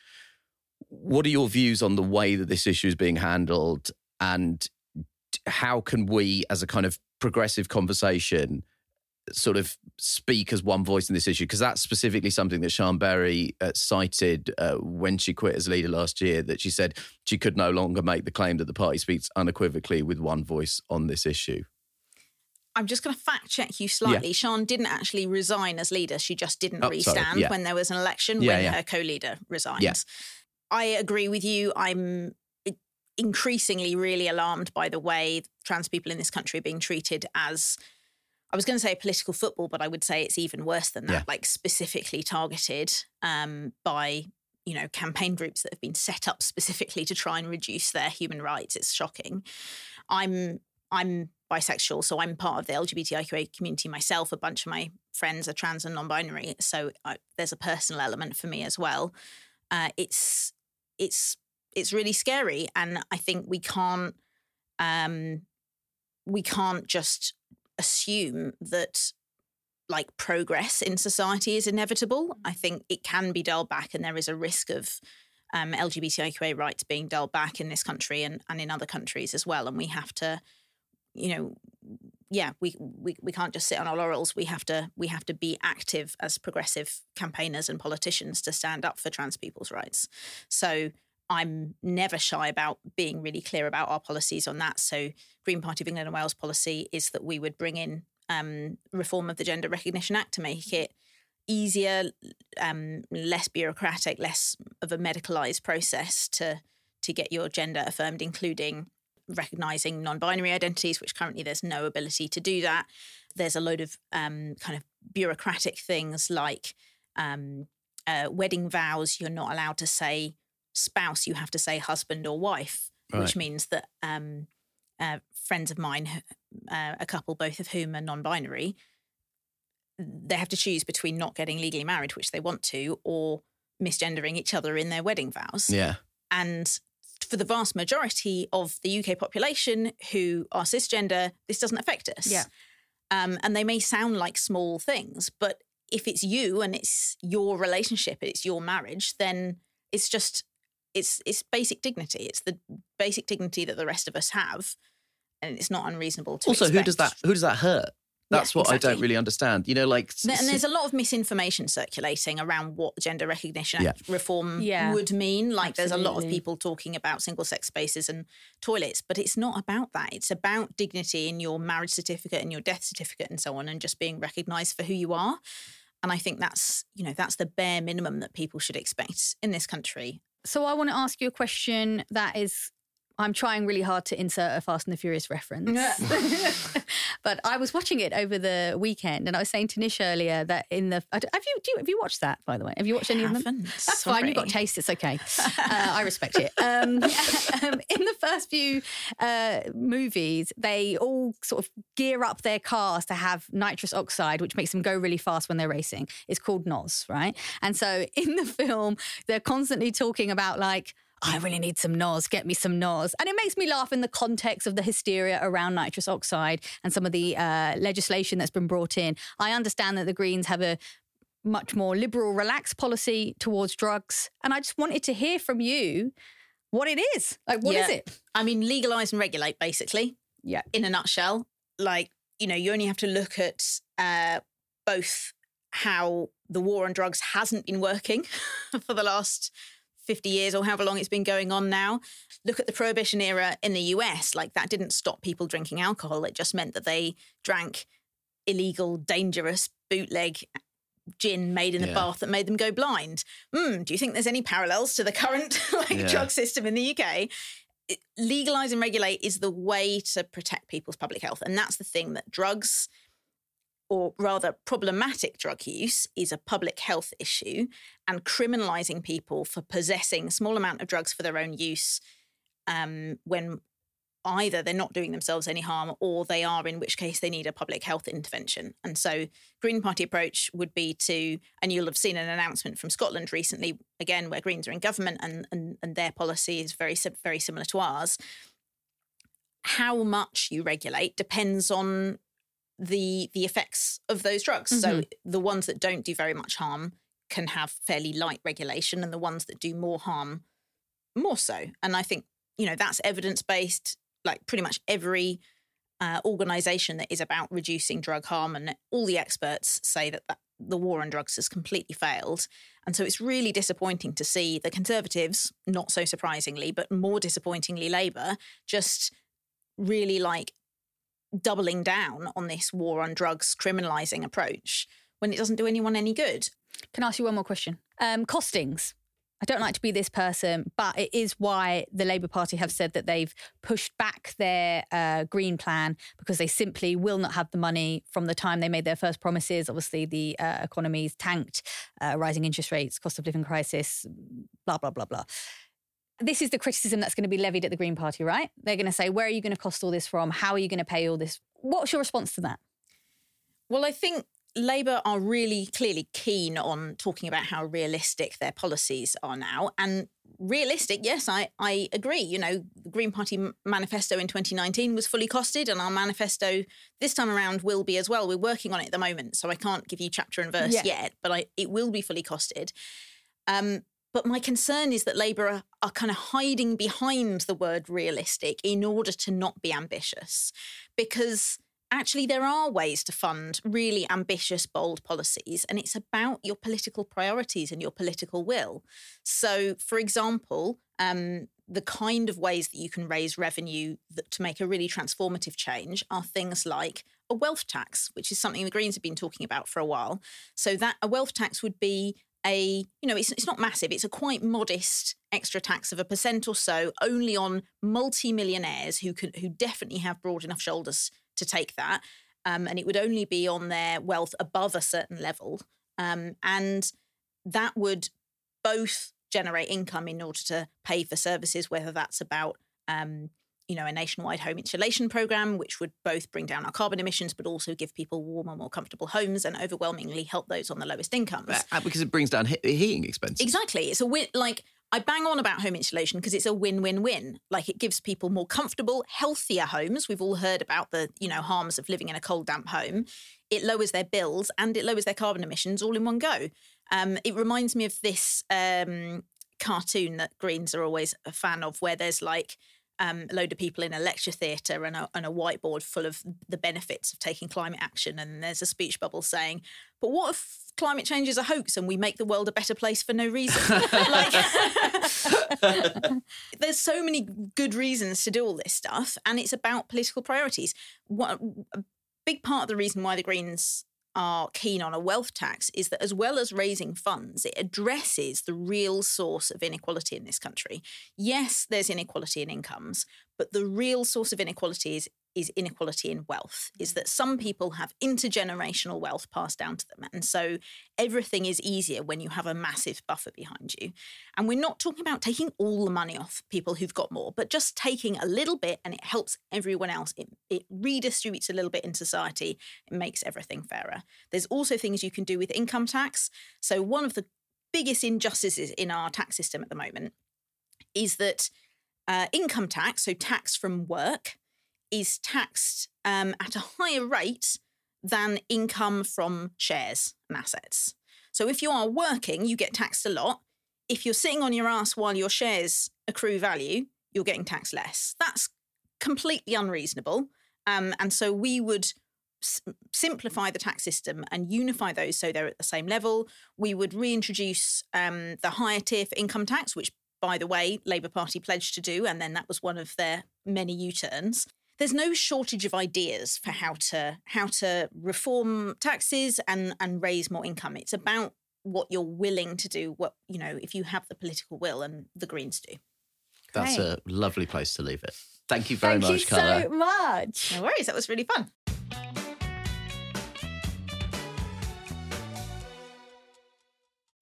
what are your views on the way that this issue is being handled, and how can we, as a kind of progressive conversation, sort of speak as one voice in this issue because that's specifically something that Sian Berry uh, cited uh, when she quit as leader last year. That she said she could no longer make the claim that the party speaks unequivocally with one voice on this issue. I'm just going to fact check you slightly. Yeah. Sian didn't actually resign as leader. She just didn't Oh, restand Yeah. when there was an election Yeah, when her co-leader resigned. Yeah. I agree with you. I'm increasingly really alarmed by the way trans people in this country are being treated as I was going to say political football, but I would say it's even worse than that, Yeah. like specifically targeted um, by you know campaign groups that have been set up specifically to try and reduce their human rights. It's shocking. I'm I'm bisexual, so I'm part of the LGBTIQA community myself. A bunch of my friends are trans and non-binary, so I, there's a personal element for me as well. Uh, it's it's it's really scary, and I think we can't um, we can't just assume that like progress in society is inevitable. I think it can be dialed back, and there is a risk of um, LGBTIQA rights being dialed back in this country and, and in other countries as well. And we have to, you know, yeah, we, we we can't just sit on our laurels. We have to we have to be active as progressive campaigners and politicians to stand up for trans people's rights. So I'm never shy about being really clear about our policies on that. So Green Party of England and Wales policy is that we would bring in um, reform of the Gender Recognition Act to make it easier, um, less bureaucratic, less of a medicalised process to to get your gender affirmed, including recognizing non-binary identities, which currently there's no ability to do that. There's a load of um, kind of bureaucratic things like um, uh, wedding vows. You're not allowed to say spouse; you have to say husband or wife, Right. which means that um, uh, friends of mine, uh, a couple, both of whom are non-binary, they have to choose between not getting legally married, which they want to, or misgendering each other in their wedding vows. Yeah. And for the vast majority of the UK population who are cisgender, this doesn't affect us. Yeah. Um, and they may sound like small things, but if it's you and it's your relationship, it's your marriage, then it's just it's it's basic dignity. It's the basic dignity that the rest of us have, and it's not unreasonable to. Also, who does that? Who does that hurt? That's what I don't really understand. You know, like And there's a lot of misinformation circulating around what Gender Recognition Yeah. Reform Yeah. would mean. Like there's a lot of people talking about single sex spaces and toilets, but it's not about that. It's about dignity in your marriage certificate and your death certificate and so on, and just being recognised for who you are. And I think that's you know that's the bare minimum that people should expect in this country. So I want to ask you a question that is. I'm trying really hard to insert a Fast and the Furious reference. but I was watching it over the weekend and I was saying to Nish earlier that in the. Have you, do you have you watched that, by the way? Have you watched any of them? That's fine. You've got taste. It's okay. Uh, I respect it. Um, um, in the first few uh, movies, they all sort of gear up their cars to have nitrous oxide, which makes them go really fast when they're racing. It's called NOS, right? And so in the film, they're constantly talking about like. I really need some NOS, get me some NOS. And it makes me laugh in the context of the hysteria around nitrous oxide and some of the uh, legislation that's been brought in. I understand that the Greens have a much more liberal, relaxed policy towards drugs. And I just wanted to hear from you what it is. Like, what is Yeah. it? I mean, legalize and regulate, basically. Yeah. In a nutshell, like you know, you only have to look at uh, both how the war on drugs hasn't been working for the last 50 years or however long it's been going on now. Look at the prohibition era in the US. Like that didn't stop people drinking alcohol. It just meant that they drank illegal, dangerous, bootleg gin made in a Yeah. bath that made them go blind. Hmm, do you think there's any parallels to the current like Yeah. drug system in the UK? It- Legalize and regulate is the way to protect people's public health. And that's the thing that drugs or rather problematic drug use is a public health issue and criminalizing people for possessing a small amount of drugs for their own use um, when either they're not doing themselves any harm or they are in which case they need a public health intervention. And so green party approach would be to and you'll have seen an announcement from scotland recently again where greens are in government and and, and their policy is very very similar to ours. How much you regulate depends on the the effects of those drugs. So the ones that don't do very much harm can have fairly light regulation, and the ones that do more harm, more so. And I think you know that's evidence based. Like pretty much every uh, organization that is about reducing drug harm, and all the experts say that, that the war on drugs has completely failed. And so it's really disappointing to see the Conservatives, not so surprisingly, but more disappointingly, Labour, just really like doubling down on this war on drugs criminalizing approach when it doesn't do anyone any good. Can I ask you one more question? Um, costings. I don't like to be this person, but it is why the Labour Party have said that they've pushed back their uh, green plan because they simply will not have the money from the time they made their first promises. Obviously, the uh, economy's tanked, uh, rising interest rates, cost of living crisis, blah, blah, blah, blah. This is the criticism that's going to be levied at the Green Party, right? They're going to say, where are you going to cost all this from? How are you going to pay all this? What's your response to that? Well, I think Labour are really clearly keen on talking about how realistic their policies are now. And realistic, yes, I, I agree. You know, the Green Party manifesto in 2019 was fully costed, and our manifesto this time around will be as well. We're working on it at the moment, so I can't give you chapter and verse Yeah. yet, but I, it will be fully costed. Um, but my concern is that Labour are, are kind of hiding behind the word realistic in order to not be ambitious. Because actually, there are ways to fund really ambitious, bold policies, and it's about your political priorities and your political will. So, for example, um, the kind of ways that you can raise revenue that, to make a really transformative change are things like a wealth tax, which is something the Greens have been talking about for a while. So that a wealth tax would be a, you know, it's, it's not massive. It's a quite modest extra tax of a percent or so, only on multi-millionaires who can who definitely have broad enough shoulders to take that. Um, and it would only be on their wealth above a certain level. Um, and that would both generate income in order to pay for services, whether that's about um, you know, a nationwide home insulation program, which would both bring down our carbon emissions, but also give people warmer, more comfortable homes, and overwhelmingly help those on the lowest incomes. Uh, because it brings down he- heating expenses. Exactly. It's a win. Like I bang on about home insulation because it's a win-win-win. Like it gives people more comfortable, healthier homes. We've all heard about the you know harms of living in a cold, damp home. It lowers their bills and it lowers their carbon emissions all in one go. Um, it reminds me of this um, cartoon that Greens are always a fan of, where there's like um, a load of people in a lecture theatre and a, and a whiteboard full of the benefits of taking climate action. And there's a speech bubble saying, but what if climate change is a hoax and we make the world a better place for no reason? like, there's so many good reasons to do all this stuff. And it's about political priorities. What, a big part of the reason why the Greens are keen on a wealth tax is that as well as raising funds, it addresses the real source of inequality in this country. Yes, there's inequality in incomes, but the real source of inequality is, is inequality in wealth, is that some people have intergenerational wealth passed down to them. And so everything is easier when you have a massive buffer behind you. And we're not talking about taking all the money off people who've got more, but just taking a little bit and it helps everyone else. It, it redistributes a little bit in society. It makes everything fairer. There's also things you can do with income tax. So, one of the biggest injustices in our tax system at the moment is that uh, income tax, so tax from work, is taxed um, at a higher rate than income from shares and assets. So if you are working, you get taxed a lot. If you're sitting on your ass while your shares accrue value, you're getting taxed less. That's completely unreasonable. Um, and so we would s- simplify the tax system and unify those so they're at the same level. We would reintroduce um, the higher tier for income tax, which, by the way, Labour Party pledged to do, and then that was one of their many U-turns. There's no shortage of ideas for how to how to reform taxes and and raise more income. It's about what you're willing to do. What you know, if you have the political will, and the Greens do. That's Great. a lovely place to leave it. Thank you very Thank much, Carla. Thank you Carla. so much. No worries, that was really fun.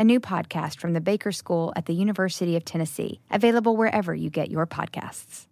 a new podcast from the Baker School at the University of Tennessee, available wherever you get your podcasts.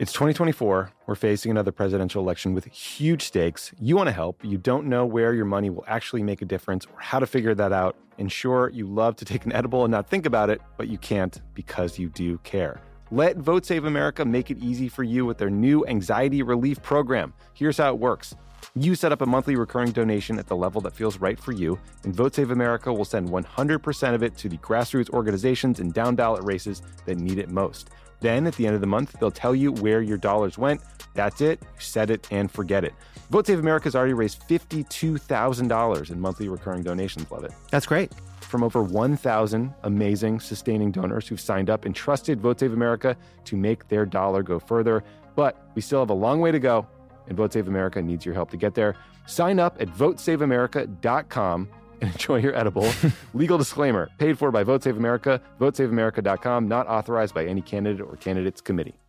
It's 2024. We're facing another presidential election with huge stakes. You want to help. You don't know where your money will actually make a difference or how to figure that out. And sure, you love to take an edible and not think about it, but you can't because you do care. Let Vote Save America make it easy for you with their new anxiety relief program. Here's how it works. You set up a monthly recurring donation at the level that feels right for you, and Vote Save America will send 100% of it to the grassroots organizations and down ballot races that need it most. Then at the end of the month, they'll tell you where your dollars went. That's it. Set it and forget it. Vote Save America has already raised $52,000 in monthly recurring donations. Love it. That's great. From over 1,000 amazing sustaining donors who've signed up and trusted Vote Save America to make their dollar go further. But we still have a long way to go, and Vote Save America needs your help to get there. Sign up at votesaveamerica.com and enjoy your edible. Legal disclaimer paid for by Vote Save America, votesaveamerica.com, not authorized by any candidate or candidates committee.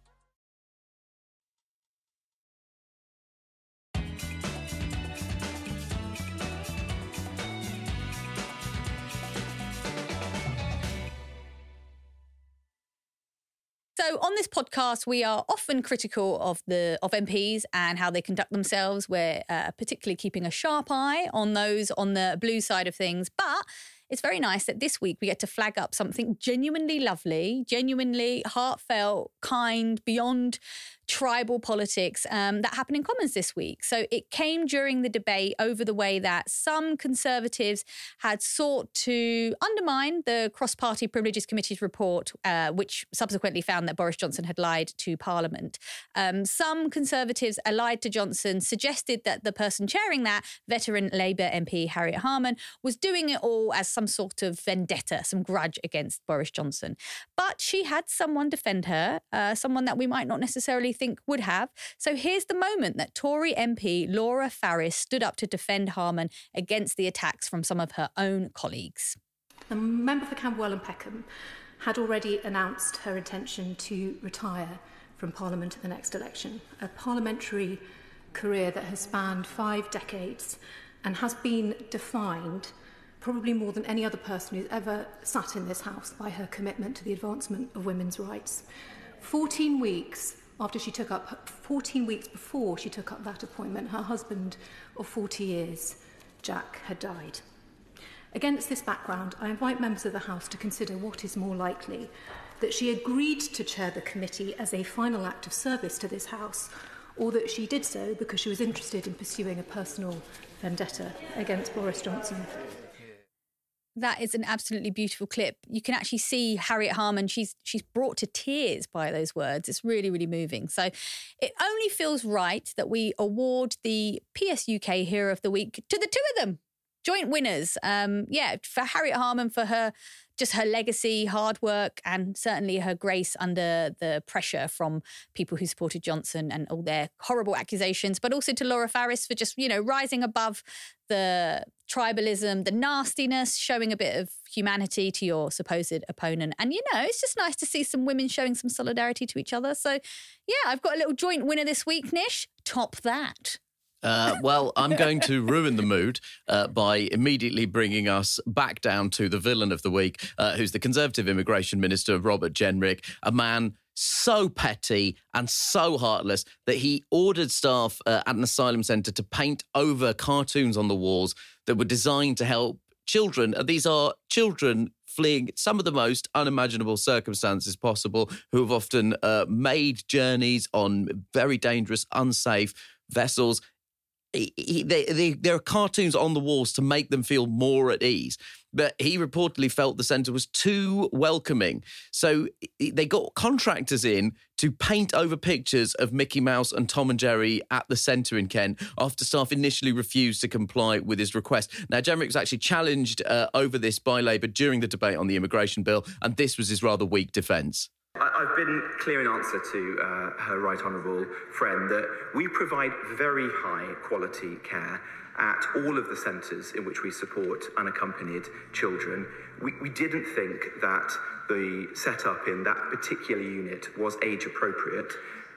So on this podcast, we are often critical of the of MPs and how they conduct themselves. We're uh, particularly keeping a sharp eye on those on the blue side of things, but. It's very nice that this week we get to flag up something genuinely lovely, genuinely heartfelt, kind, beyond tribal politics um, that happened in Commons this week. So it came during the debate over the way that some Conservatives had sought to undermine the Cross Party Privileges Committee's report, uh, which subsequently found that Boris Johnson had lied to Parliament. Um, some Conservatives allied to Johnson suggested that the person chairing that, veteran Labour MP Harriet Harman, was doing it all as some sort of vendetta, some grudge against Boris Johnson. But she had someone defend her, uh, someone that we might not necessarily think would have. So here's the moment that Tory MP Laura Farris stood up to defend Harman against the attacks from some of her own colleagues. The member for Camberwell and Peckham had already announced her intention to retire from Parliament at the next election, a parliamentary career that has spanned five decades and has been defined probably more than any other person who's ever sat in this House by her commitment to the advancement of women's rights. 14 weeks after she took up, 14 weeks before she took up that appointment, her husband of 40 years, Jack, had died. Against this background, I invite members of the House to consider what is more likely that she agreed to chair the committee as a final act of service to this House, or that she did so because she was interested in pursuing a personal vendetta against Boris Johnson. That is an absolutely beautiful clip. You can actually see Harriet Harman. She's she's brought to tears by those words. It's really really moving. So, it only feels right that we award the PSUK Hero of the Week to the two of them, joint winners. Um, yeah, for Harriet Harman for her just her legacy, hard work, and certainly her grace under the pressure from people who supported Johnson and all their horrible accusations, but also to Laura Farris for just, you know, rising above the tribalism, the nastiness, showing a bit of humanity to your supposed opponent. And, you know, it's just nice to see some women showing some solidarity to each other. So, yeah, I've got a little joint winner this week, Nish. Top that. Uh, well, I'm going to ruin the mood uh, by immediately bringing us back down to the villain of the week, uh, who's the Conservative Immigration Minister, Robert Jenrick, a man so petty and so heartless that he ordered staff uh, at an asylum centre to paint over cartoons on the walls that were designed to help children. Uh, These are children fleeing some of the most unimaginable circumstances possible, who have often uh, made journeys on very dangerous, unsafe vessels. He- he- they, they, there are cartoons on the walls to make them feel more at ease. But he reportedly felt the centre was too welcoming. So they got contractors in to paint over pictures of Mickey Mouse and Tom and Jerry at the centre in Kent after staff initially refused to comply with his request. Now, Jenrick was actually challenged uh, over this by Labour during the debate on the immigration bill, and this was his rather weak defence. I've been clear in answer to uh, her right honourable friend that we provide very high quality care at all of the centres in which we support unaccompanied children. We, we didn't think that the setup in that particular unit was age appropriate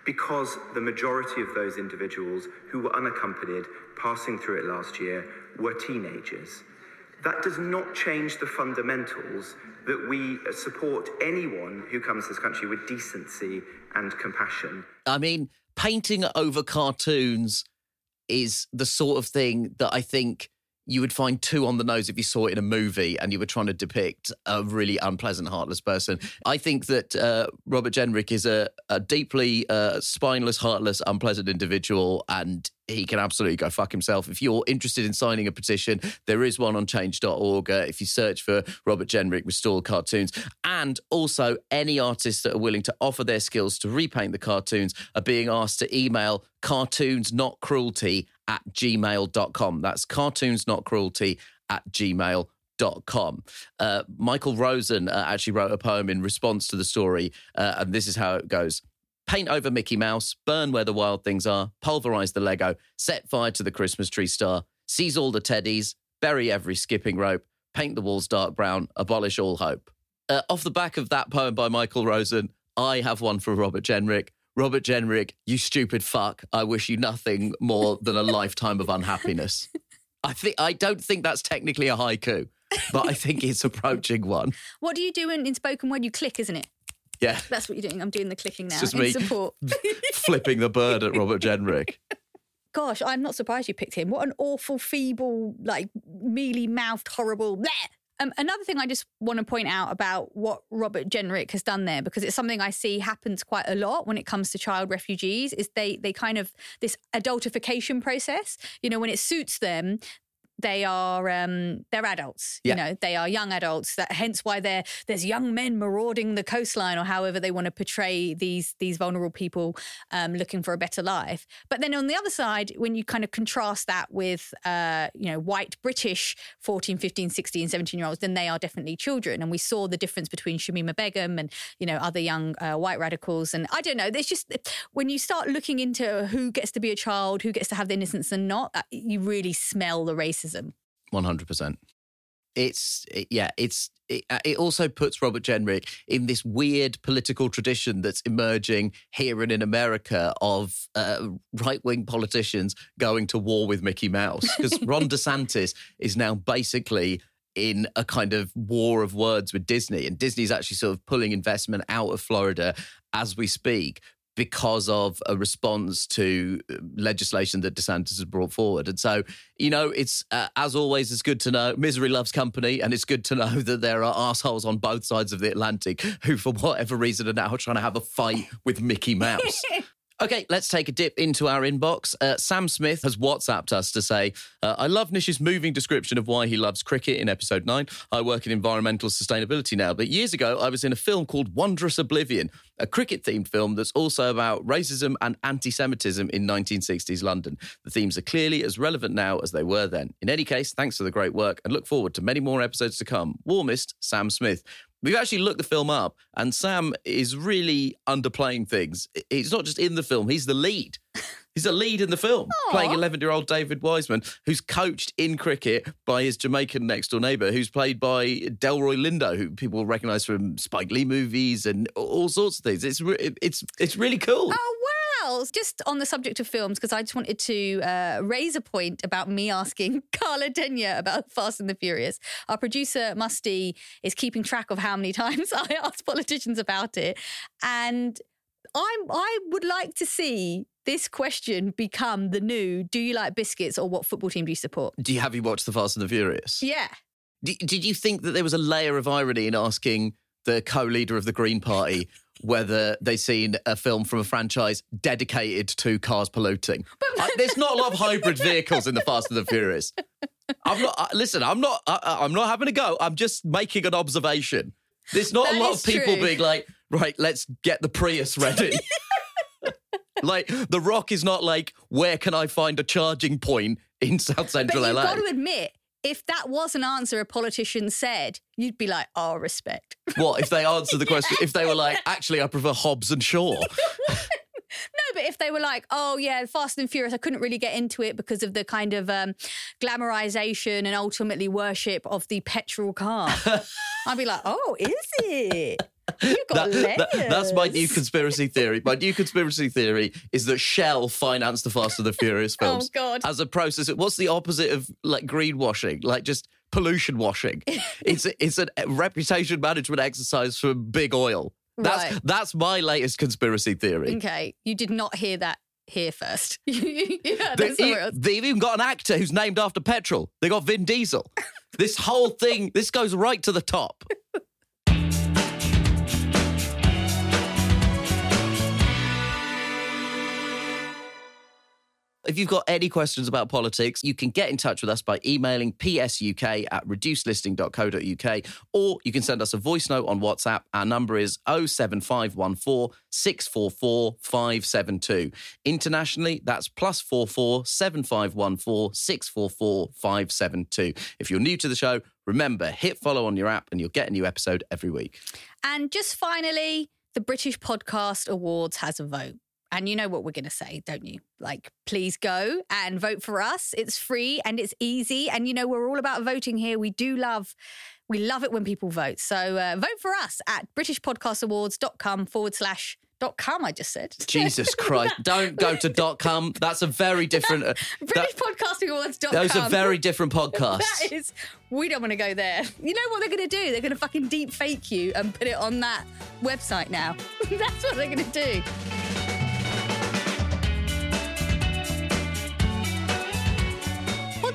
because the majority of those individuals who were unaccompanied passing through it last year were teenagers. That does not change the fundamentals that we uh, support anyone who comes to this country with decency and compassion. I mean, painting over cartoons is the sort of thing that I think you would find two on the nose if you saw it in a movie and you were trying to depict a really unpleasant, heartless person. I think that uh, Robert Jenrick is a, a deeply uh, spineless, heartless, unpleasant individual, and he can absolutely go fuck himself. If you're interested in signing a petition, there is one on change.org. Uh, if you search for Robert Jenrick Restore Cartoons, and also any artists that are willing to offer their skills to repaint the cartoons are being asked to email cartoons not cruelty at gmail.com. That's cartoons not cruelty at gmail.com. Uh, Michael Rosen uh, actually wrote a poem in response to the story, uh, and this is how it goes. Paint over Mickey Mouse, burn where the wild things are, pulverize the Lego, set fire to the Christmas tree star, seize all the teddies, bury every skipping rope, paint the walls dark brown, abolish all hope. Uh, off the back of that poem by Michael Rosen, I have one for Robert Jenrick. Robert Jenrick, you stupid fuck. I wish you nothing more than a lifetime of unhappiness. I think I don't think that's technically a haiku, but I think it's approaching one. What do you do in, in spoken word? You click, isn't it? Yeah, That's what you're doing. I'm doing the clicking now It's just in me. support. flipping the bird at Robert Jenrick. Gosh, I'm not surprised you picked him. What an awful, feeble, like mealy mouthed, horrible. Bleh. Um, another thing I just want to point out about what Robert Jenrick has done there, because it's something I see happens quite a lot when it comes to child refugees, is they they kind of this adultification process. You know, when it suits them, they are um, they're adults. Yeah. You know, they are young adults. That hence why there there's young men marauding the coastline, or however they want to portray these these vulnerable people um, looking for a better life. But then on the other side, when you kind of contrast that with uh, you know white British 14, 15, 16, 17 year olds, then they are definitely children. And we saw the difference between Shamima Begum and you know other young uh, white radicals. And I don't know. There's just when you start looking into who gets to be a child, who gets to have the innocence and not, uh, you really smell the racism. Hundred percent. It's it, yeah. It's it, uh, it also puts Robert Jenrick in this weird political tradition that's emerging here and in America of uh, right wing politicians going to war with Mickey Mouse because Ron DeSantis is now basically in a kind of war of words with Disney, and Disney's actually sort of pulling investment out of Florida as we speak because of a response to uh, legislation that DeSantis has brought forward. And so, you know, it's uh, as always, it's good to know misery loves company, and it's good to know that there are assholes on both sides of the Atlantic who, for whatever reason, are now trying to have a fight with Mickey Mouse. Okay, let's take a dip into our inbox. Uh, Sam Smith has WhatsApped us to say, uh, I love Nish's moving description of why he loves cricket in episode 9. I work in environmental sustainability now, but years ago I was in a film called Wondrous Oblivion, a cricket themed film that's also about racism and anti Semitism in 1960s London. The themes are clearly as relevant now as they were then. In any case, thanks for the great work and look forward to many more episodes to come. Warmest, Sam Smith. We've actually looked the film up, and Sam is really underplaying things. He's not just in the film, he's the lead. He's a lead in the film, playing 11 year old David Wiseman, who's coached in cricket by his Jamaican next door neighbour, who's played by Delroy Lindo, who people will recognise from Spike Lee movies and all sorts of things. It's, it's, it's really cool. Oh Well, just on the subject of films, because I just wanted to uh, raise a point about me asking Carla Denyer about Fast and the Furious. Our producer, Musty, is keeping track of how many times I ask politicians about it. And I'm, I would like to see this question become the new do you like biscuits or what football team do you support? Do you have you watched The Fast and the Furious? Yeah. D- did you think that there was a layer of irony in asking the co-leader of the Green Party whether they've seen a film from a franchise dedicated to cars polluting? Uh, there's not a lot of hybrid vehicles in The Fast and the Furious. I'm not. Uh, listen, I'm not. Uh, I'm not having a go. I'm just making an observation. There's not That a lot of people true. being like, right, let's get the Prius ready. like the Rock is not like, where can I find a charging point in South Central But you've LA? got to admit, if that was an answer a politician said, you'd be like, oh, respect. What if they answered the question? If they were like, actually, I prefer Hobbs and Shaw. No, but if they were like, oh, yeah, Fast and Furious, I couldn't really get into it because of the kind of um, glamorization and ultimately worship of the petrol car, I'd be like, oh, is it? That- that- that's my new conspiracy theory. My new conspiracy theory is that Shell financed the Fast and the Furious Oh, films God. as a process. What's the opposite of like greenwashing? Like just pollution washing. it's a, it's a reputation management exercise for big oil. That's Right. that's my latest conspiracy theory. Okay, you did not hear that here first. heard They, else. they've even got an actor who's named after petrol. They got Vin Diesel. this whole thing, this goes right to the top. If you've got any questions about politics, you can get in touch with us by emailing psuk at reducedlistening.co.uk or you can send us a voice note on WhatsApp. Our number is 07514 644 572. Internationally, that's plus 44 7514 644 572. If you're new to the show, remember, hit follow on your app and you'll get a new episode every week. And just finally, the British Podcast Awards has a vote. And you know what we're going to say, don't you? Like, please go and vote for us. It's free and it's easy. And you know, we're all about voting here. We do love, we love it when people vote. So uh, vote for us at BritishPodcastAwards.com forward slash dot com, I just said. Jesus Christ, don't go to dot .com. That's a very different... uh, that- BritishPodcastingAwards.com. those are very different podcasts. That is, we don't want to go there. You know what they're going to do? They're going to fucking deep fake you and put it on that website now. That's what they're going to do.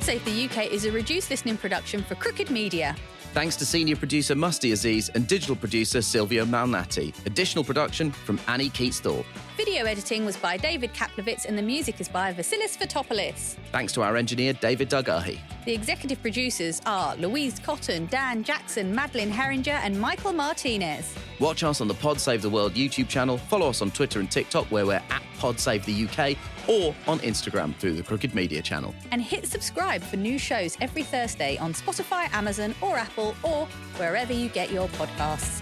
Pod Save the UK is a reduced listening production for Crooked Media. Thanks to senior producer Musty Aziz and digital producer Silvio Malnati. Additional production from Annie Keats-Thorpe. Video editing was by David Kaplowitz and the music is by Vasilis Fotopoulos. Thanks to our engineer David Dugahi. The executive producers are Louise Cotton, Dan Jackson, Madeline Herringer, and Michael Martinez. Watch us on the Pod Save the World YouTube channel. Follow us on Twitter and TikTok where we're at Pod Save the UK or on Instagram through the Crooked Media channel. And hit subscribe for new shows every Thursday on Spotify, Amazon, or Apple, or wherever you get your podcasts.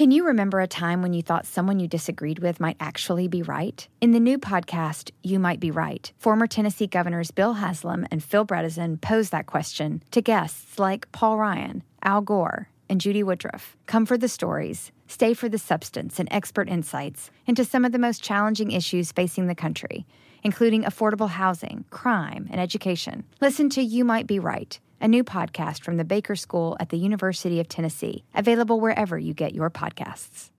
Can you remember a time when you thought someone you disagreed with might actually be right? In the new podcast, You Might Be Right, former Tennessee governors Bill Haslam and Phil Bredesen pose that question to guests like Paul Ryan, Al Gore, and Judy Woodruff. Come for the stories, stay for the substance and expert insights into some of the most challenging issues facing the country, including affordable housing, crime, and education. Listen to You Might Be Right a new podcast from the Baker School at the University of Tennessee, available wherever you get your podcasts.